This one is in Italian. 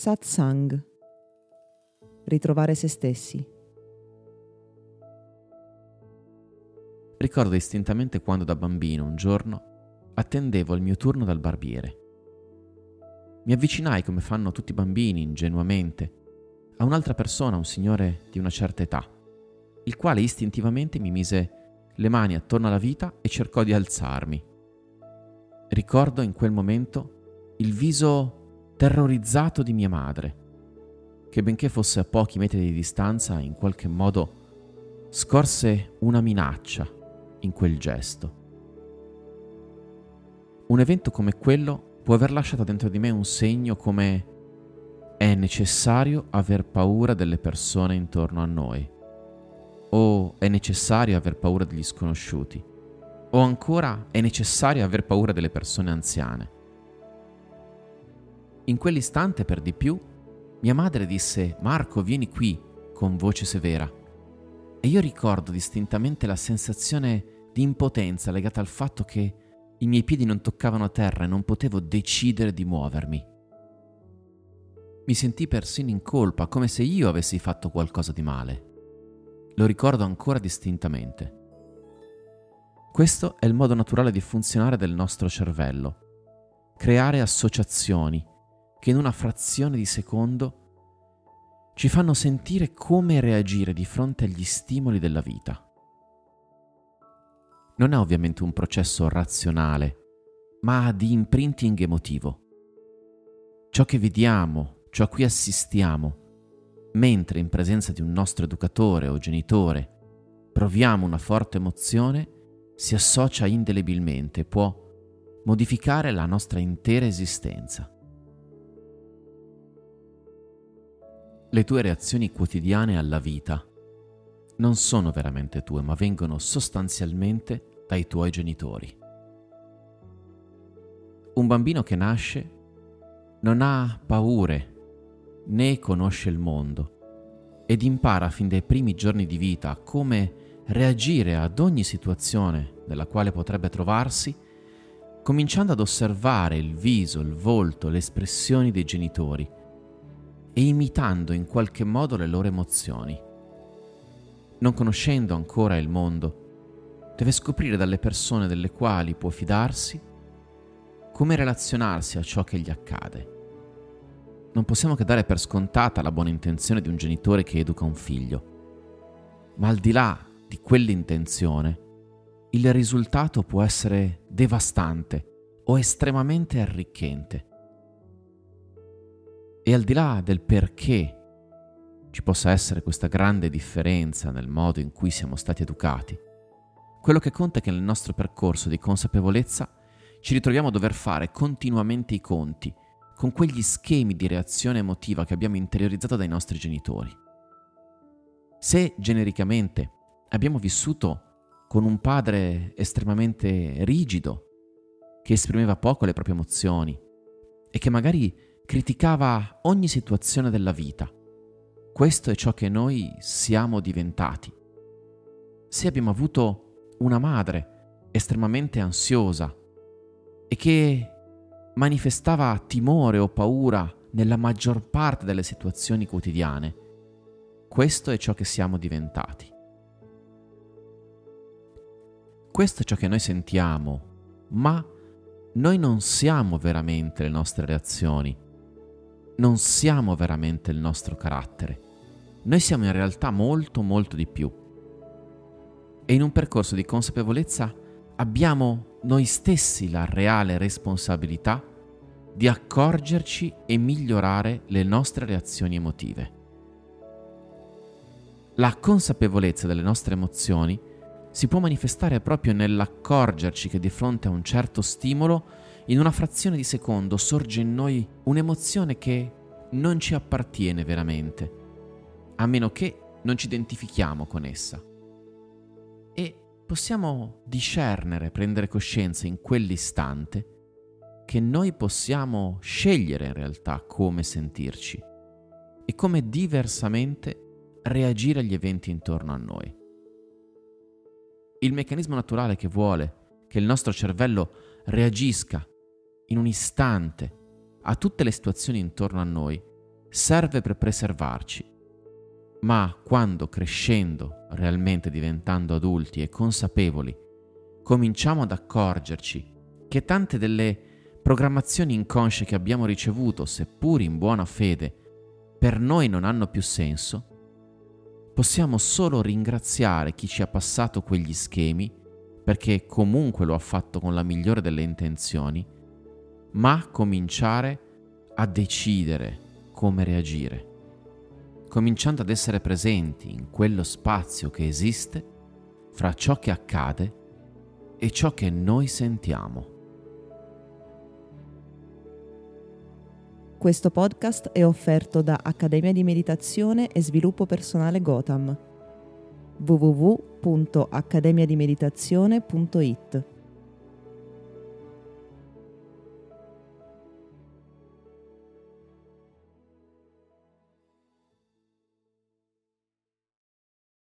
Satsang. Ritrovare se stessi. Ricordo distintamente quando da bambino un giorno attendevo il mio turno dal barbiere. Mi avvicinai come fanno tutti i bambini, ingenuamente, a un'altra persona, un signore di una certa età, il quale istintivamente mi mise le mani attorno alla vita e cercò di alzarmi. Ricordo in quel momento il viso terrorizzato di mia madre, che benché fosse a pochi metri di distanza, in qualche modo scorse una minaccia in quel gesto. Un evento come quello può aver lasciato dentro di me un segno come è necessario aver paura delle persone intorno a noi, o è necessario aver paura degli sconosciuti, o ancora è necessario aver paura delle persone anziane. In quell'istante, per di più, mia madre disse Marco, vieni qui, con voce severa. E io ricordo distintamente la sensazione di impotenza legata al fatto che i miei piedi non toccavano terra e non potevo decidere di muovermi. Mi sentii persino in colpa, come se io avessi fatto qualcosa di male. Lo ricordo ancora distintamente. Questo è il modo naturale di funzionare del nostro cervello. Creare associazioni che in una frazione di secondo ci fanno sentire come reagire di fronte agli stimoli della vita. Non è ovviamente un processo razionale, ma di imprinting emotivo. Ciò che vediamo, ciò a cui assistiamo, mentre in presenza di un nostro educatore o genitore proviamo una forte emozione, si associa indelebilmente e può modificare la nostra intera esistenza. Le tue reazioni quotidiane alla vita non sono veramente tue, ma vengono sostanzialmente dai tuoi genitori. Un bambino che nasce non ha paure né conosce il mondo ed impara fin dai primi giorni di vita come reagire ad ogni situazione nella quale potrebbe trovarsi, cominciando ad osservare il viso, il volto, le espressioni dei genitori e imitando in qualche modo le loro emozioni. Non conoscendo ancora il mondo, deve scoprire dalle persone delle quali può fidarsi come relazionarsi a ciò che gli accade non possiamo che dare per scontata la buona intenzione di un genitore che educa un figlio. Ma al di là di quell'intenzione, il risultato può essere devastante o estremamente arricchente. E al di là del perché ci possa essere questa grande differenza nel modo in cui siamo stati educati, quello che conta è che nel nostro percorso di consapevolezza ci ritroviamo a dover fare continuamente i conti con quegli schemi di reazione emotiva che abbiamo interiorizzato dai nostri genitori. Se genericamente abbiamo vissuto con un padre estremamente rigido, che esprimeva poco le proprie emozioni e che magari criticava ogni situazione della vita, questo è ciò che noi siamo diventati. Se abbiamo avuto una madre estremamente ansiosa e che manifestava timore o paura nella maggior parte delle situazioni quotidiane. Questo è ciò che siamo diventati. Questo è ciò che noi sentiamo, ma noi non siamo veramente le nostre reazioni, non siamo veramente il nostro carattere. Noi siamo in realtà molto molto di più. E in un percorso di consapevolezza abbiamo noi stessi la reale responsabilità di accorgerci e migliorare le nostre reazioni emotive. La consapevolezza delle nostre emozioni si può manifestare proprio nell'accorgerci che di fronte a un certo stimolo, in una frazione di secondo sorge in noi un'emozione che non ci appartiene veramente, a meno che non ci identifichiamo con essa possiamo discernere, prendere coscienza in quell'istante che noi possiamo scegliere in realtà come sentirci e come diversamente reagire agli eventi intorno a noi. Il meccanismo naturale che vuole che il nostro cervello reagisca in un istante a tutte le situazioni intorno a noi serve per preservarci, ma quando crescendo, realmente diventando adulti e consapevoli, cominciamo ad accorgerci che tante delle programmazioni inconsce che abbiamo ricevuto, seppur in buona fede, per noi non hanno più senso, possiamo solo ringraziare chi ci ha passato quegli schemi, perché comunque lo ha fatto con la migliore delle intenzioni, ma cominciare a decidere come reagire, cominciando ad essere presenti in quello spazio che esiste fra ciò che accade e ciò che noi sentiamo. Questo podcast è offerto da Accademia di Meditazione e Sviluppo Personale Gotham. www.accademiadimeditazione.it